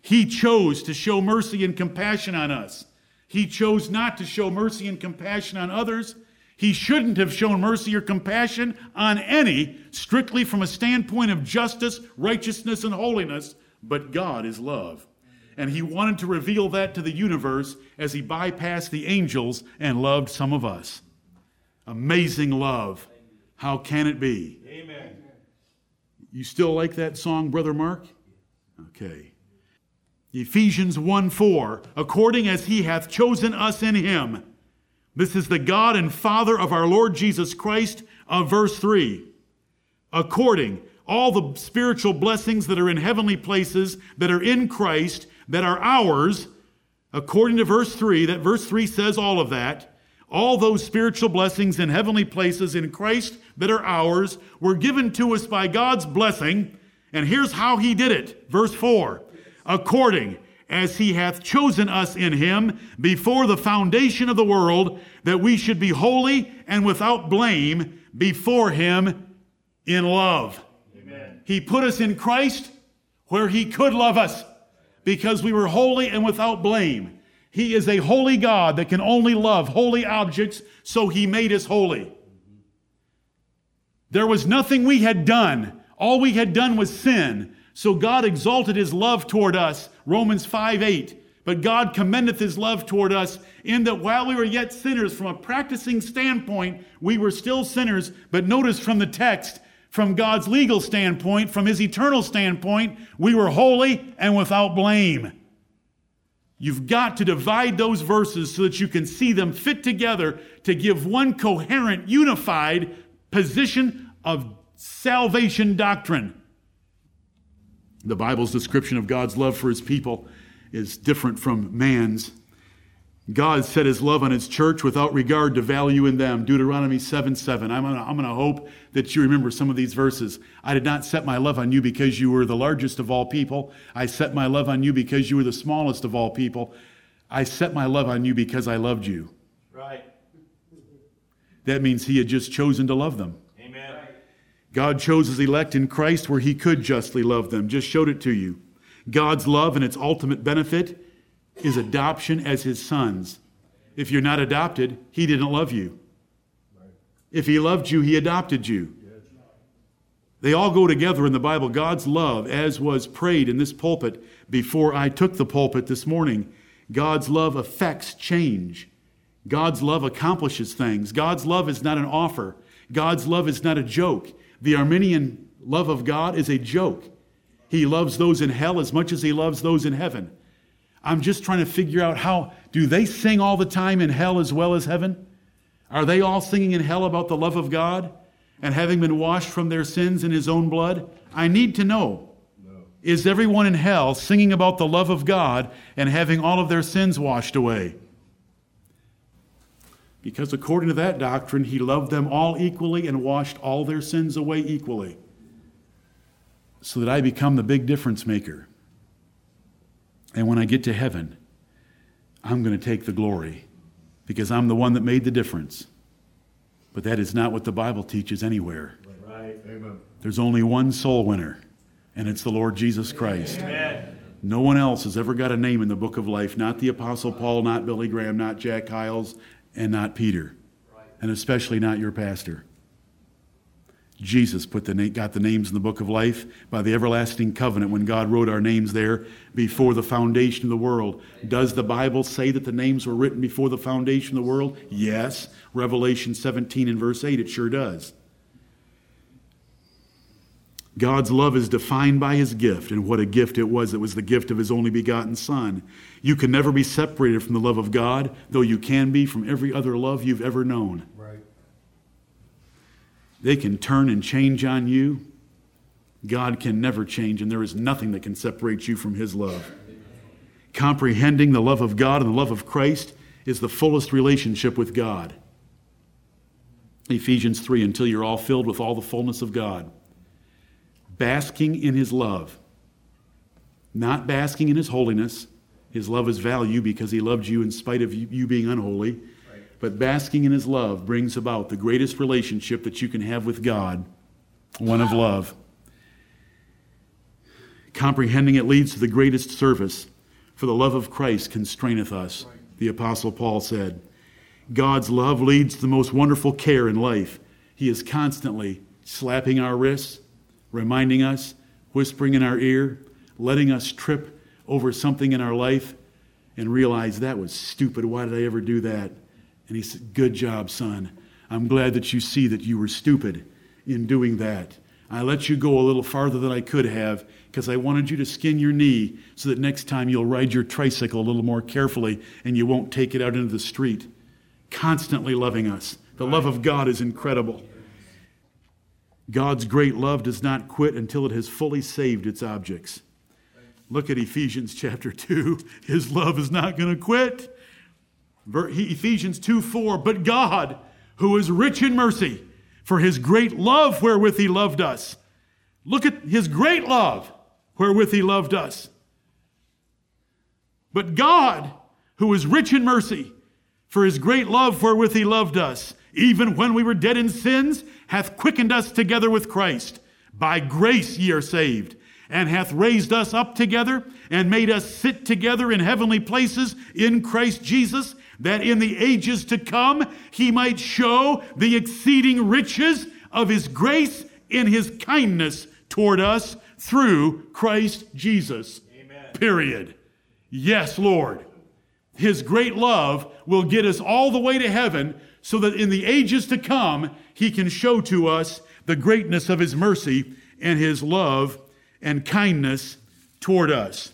He chose to show mercy and compassion on us. He chose not to show mercy and compassion on others. He shouldn't have shown mercy or compassion on any, strictly from a standpoint of justice, righteousness, and holiness, but God is love. And he wanted to reveal that to the universe as he bypassed the angels and loved some of us. Amazing love. How can it be? Amen. You still like that song, Brother Mark? Okay. Ephesians 1 4, according as he hath chosen us in him. This is the God and Father of our Lord Jesus Christ, of verse 3. According, all the spiritual blessings that are in heavenly places, that are in Christ, that are ours, according to verse 3, that verse 3 says all of that. All those spiritual blessings in heavenly places in Christ that are ours were given to us by God's blessing. And here's how he did it. Verse 4 According as he hath chosen us in him before the foundation of the world, that we should be holy and without blame before him in love. Amen. He put us in Christ where he could love us because we were holy and without blame. He is a holy God that can only love holy objects, so he made us holy. There was nothing we had done. All we had done was sin. So God exalted his love toward us, Romans 5 8. But God commendeth his love toward us in that while we were yet sinners, from a practicing standpoint, we were still sinners. But notice from the text, from God's legal standpoint, from his eternal standpoint, we were holy and without blame. You've got to divide those verses so that you can see them fit together to give one coherent, unified position of salvation doctrine. The Bible's description of God's love for his people is different from man's. God set his love on his church without regard to value in them. Deuteronomy 7 7. I'm going I'm to hope that you remember some of these verses. I did not set my love on you because you were the largest of all people. I set my love on you because you were the smallest of all people. I set my love on you because I loved you. Right. That means he had just chosen to love them. Amen. God chose his elect in Christ where he could justly love them, just showed it to you. God's love and its ultimate benefit is adoption as his sons. If you're not adopted, he didn't love you. If he loved you, he adopted you. They all go together in the Bible. God's love, as was prayed in this pulpit before I took the pulpit this morning, God's love affects change. God's love accomplishes things. God's love is not an offer. God's love is not a joke. The Arminian love of God is a joke. He loves those in hell as much as he loves those in heaven. I'm just trying to figure out how do they sing all the time in hell as well as heaven? Are they all singing in hell about the love of God and having been washed from their sins in his own blood? I need to know. No. Is everyone in hell singing about the love of God and having all of their sins washed away? Because according to that doctrine, he loved them all equally and washed all their sins away equally. So that I become the big difference maker. And when I get to heaven, I'm going to take the glory because I'm the one that made the difference. But that is not what the Bible teaches anywhere. Right. Amen. There's only one soul winner, and it's the Lord Jesus Christ. Amen. No one else has ever got a name in the book of life, not the Apostle Paul, not Billy Graham, not Jack Hyles, and not Peter, and especially not your pastor. Jesus put the na- got the names in the book of life by the everlasting covenant when God wrote our names there before the foundation of the world. Does the Bible say that the names were written before the foundation of the world? Yes. Revelation 17 and verse 8, it sure does. God's love is defined by his gift, and what a gift it was. It was the gift of his only begotten Son. You can never be separated from the love of God, though you can be from every other love you've ever known. They can turn and change on you. God can never change, and there is nothing that can separate you from His love. Comprehending the love of God and the love of Christ is the fullest relationship with God. Ephesians 3 until you're all filled with all the fullness of God. Basking in His love, not basking in His holiness. His love is value because He loved you in spite of you being unholy But basking in his love brings about the greatest relationship that you can have with God, one of love. Comprehending it leads to the greatest service, for the love of Christ constraineth us, the Apostle Paul said. God's love leads to the most wonderful care in life. He is constantly slapping our wrists, reminding us, whispering in our ear, letting us trip over something in our life and realize that was stupid. Why did I ever do that? And he said, Good job, son. I'm glad that you see that you were stupid in doing that. I let you go a little farther than I could have because I wanted you to skin your knee so that next time you'll ride your tricycle a little more carefully and you won't take it out into the street. Constantly loving us. The love of God is incredible. God's great love does not quit until it has fully saved its objects. Look at Ephesians chapter 2. (laughs) His love is not going to quit. Ephesians 2 4. But God, who is rich in mercy, for his great love wherewith he loved us. Look at his great love wherewith he loved us. But God, who is rich in mercy, for his great love wherewith he loved us, even when we were dead in sins, hath quickened us together with Christ. By grace ye are saved, and hath raised us up together, and made us sit together in heavenly places in Christ Jesus, that in the ages to come he might show the exceeding riches of his grace in his kindness toward us through Christ Jesus. Amen. Period. Yes, Lord. His great love will get us all the way to heaven so that in the ages to come, he can show to us the greatness of his mercy and his love and kindness toward us.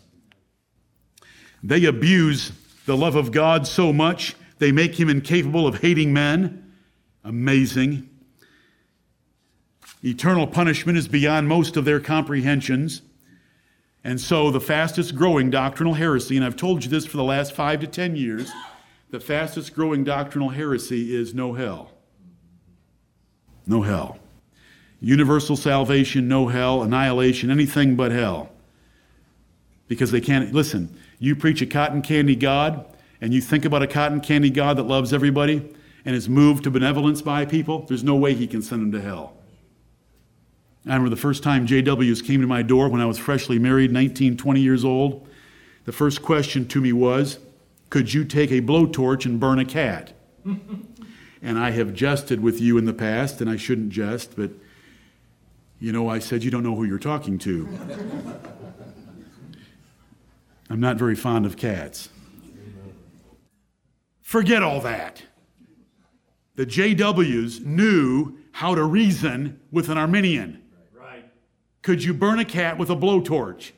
They abuse the love of God so much, they make him incapable of hating men. Amazing. Eternal punishment is beyond most of their comprehensions. And so, the fastest growing doctrinal heresy, and I've told you this for the last five to ten years, the fastest growing doctrinal heresy is no hell. No hell. Universal salvation, no hell, annihilation, anything but hell. Because they can't, listen, you preach a cotton candy God, and you think about a cotton candy God that loves everybody and is moved to benevolence by people, there's no way he can send them to hell. I remember the first time JWs came to my door when I was freshly married, 19, 20 years old. The first question to me was, could you take a blowtorch and burn a cat? (laughs) and I have jested with you in the past, and I shouldn't jest, but you know, I said, You don't know who you're talking to. (laughs) I'm not very fond of cats. Forget all that. The JWs knew how to reason with an Arminian. Could you burn a cat with a blowtorch?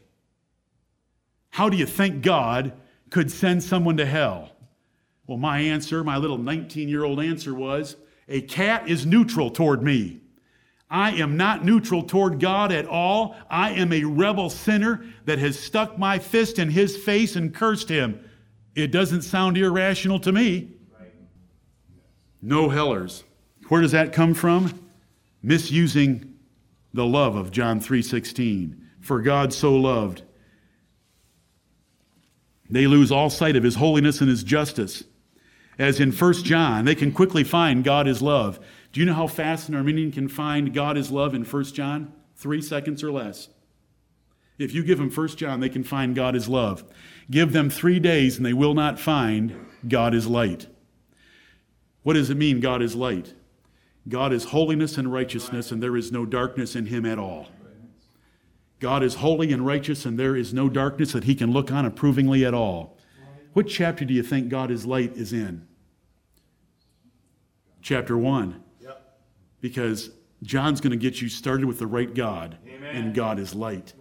How do you think God could send someone to hell? Well, my answer, my little 19 year old answer was a cat is neutral toward me. I am not neutral toward God at all. I am a rebel sinner that has stuck my fist in his face and cursed him. It doesn't sound irrational to me. No hellers. Where does that come from? Misusing the love of John 3:16. For God so loved they lose all sight of his holiness and his justice. As in 1 John, they can quickly find God is love. Do you know how fast an Arminian can find God is love in 1 John? Three seconds or less. If you give them 1 John, they can find God is love. Give them three days and they will not find God is light. What does it mean, God is light? God is holiness and righteousness, and there is no darkness in him at all. God is holy and righteous, and there is no darkness that he can look on approvingly at all. What chapter do you think God is light is in? Chapter 1. Because John's going to get you started with the right God, Amen. and God is light.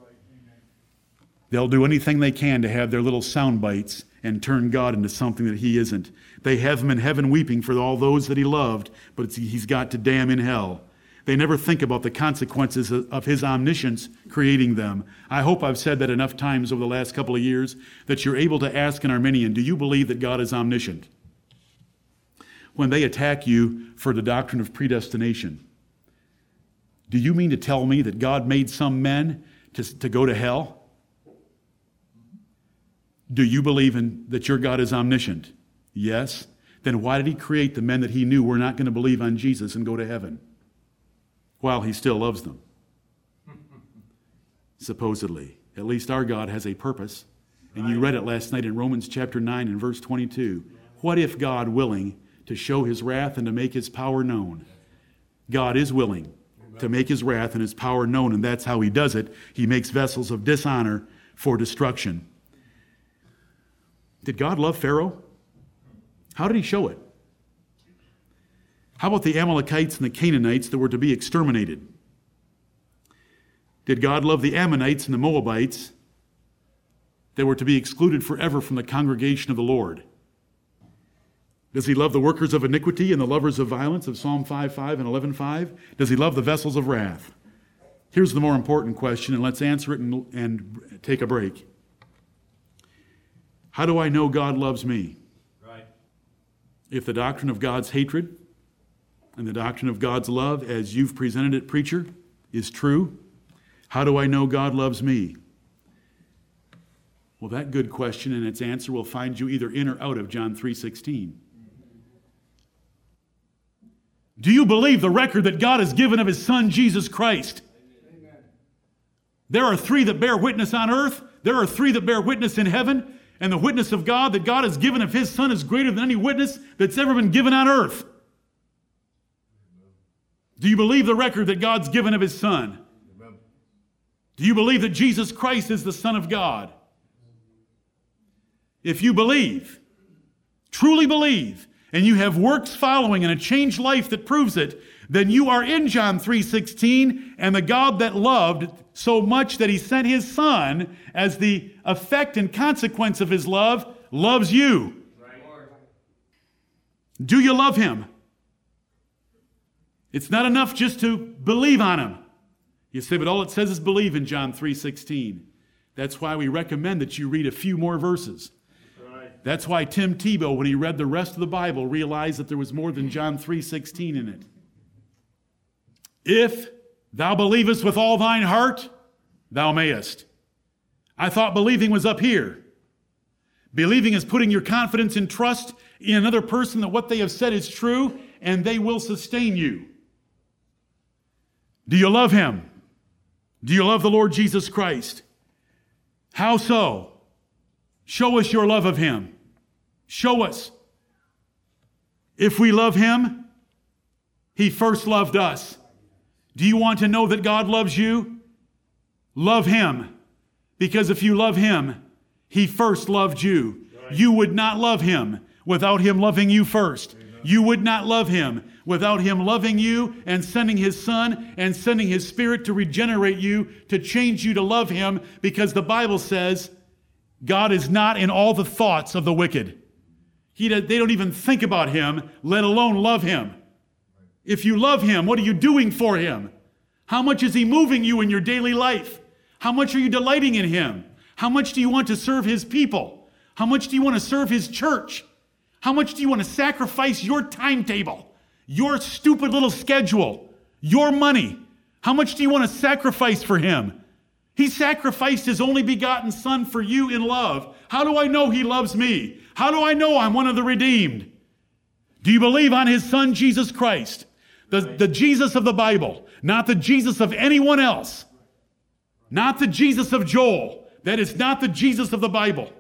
They'll do anything they can to have their little sound bites and turn God into something that he isn't. They have him in heaven weeping for all those that he loved, but he's got to damn in hell. They never think about the consequences of his omniscience creating them. I hope I've said that enough times over the last couple of years that you're able to ask an Arminian, Do you believe that God is omniscient? When they attack you for the doctrine of predestination, do you mean to tell me that God made some men to, to go to hell? Do you believe in, that your God is omniscient? Yes. then why did he create the men that he knew were not going to believe on Jesus and go to heaven? While he still loves them. (laughs) Supposedly. At least our God has a purpose. And you read it last night in Romans chapter 9 and verse 22. What if God, willing to show his wrath and to make his power known? God is willing to make his wrath and his power known, and that's how he does it. He makes vessels of dishonor for destruction. Did God love Pharaoh? How did he show it? How about the Amalekites and the Canaanites that were to be exterminated? Did God love the Ammonites and the Moabites that were to be excluded forever from the congregation of the Lord? Does he love the workers of iniquity and the lovers of violence of Psalm 5:5 and 11:5? Does he love the vessels of wrath? Here's the more important question, and let's answer it and, and take a break. How do I know God loves me? Right. If the doctrine of God's hatred and the doctrine of God's love, as you've presented it, preacher, is true, how do I know God loves me? Well, that good question and its answer will find you either in or out of John 3:16. Do you believe the record that God has given of his son Jesus Christ? Amen. There are three that bear witness on earth, there are three that bear witness in heaven, and the witness of God that God has given of his son is greater than any witness that's ever been given on earth. Do you believe the record that God's given of his son? Do you believe that Jesus Christ is the son of God? If you believe, truly believe, and you have works following and a changed life that proves it, then you are in John 3:16 and the God that loved so much that he sent his son as the effect and consequence of his love loves you. Do you love him? It's not enough just to believe on him. You say, but all it says is believe in John 3:16. That's why we recommend that you read a few more verses. That's why Tim Tebow, when he read the rest of the Bible, realized that there was more than John 3:16 in it. If thou believest with all thine heart, thou mayest. I thought believing was up here. Believing is putting your confidence and trust in another person that what they have said is true and they will sustain you. Do you love him? Do you love the Lord Jesus Christ? How so? Show us your love of him. Show us. If we love him, he first loved us. Do you want to know that God loves you? Love him. Because if you love him, he first loved you. You would not love him without him loving you first. You would not love him without him loving you and sending his son and sending his spirit to regenerate you, to change you to love him, because the Bible says God is not in all the thoughts of the wicked. He, they don't even think about him, let alone love him. If you love him, what are you doing for him? How much is he moving you in your daily life? How much are you delighting in him? How much do you want to serve his people? How much do you want to serve his church? How much do you want to sacrifice your timetable, your stupid little schedule, your money? How much do you want to sacrifice for him? He sacrificed his only begotten son for you in love. How do I know he loves me? How do I know I'm one of the redeemed? Do you believe on his son Jesus Christ? The, the Jesus of the Bible, not the Jesus of anyone else. Not the Jesus of Joel. That is not the Jesus of the Bible.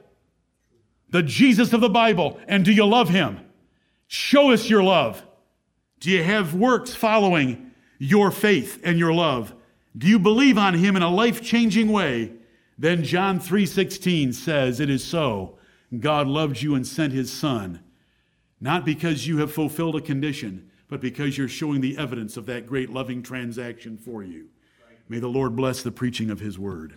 The Jesus of the Bible. And do you love him? Show us your love. Do you have works following your faith and your love? Do you believe on him in a life-changing way? Then John 3:16 says, "It is so. God loved you and sent his son, not because you have fulfilled a condition, but because you're showing the evidence of that great loving transaction for you." May the Lord bless the preaching of his word.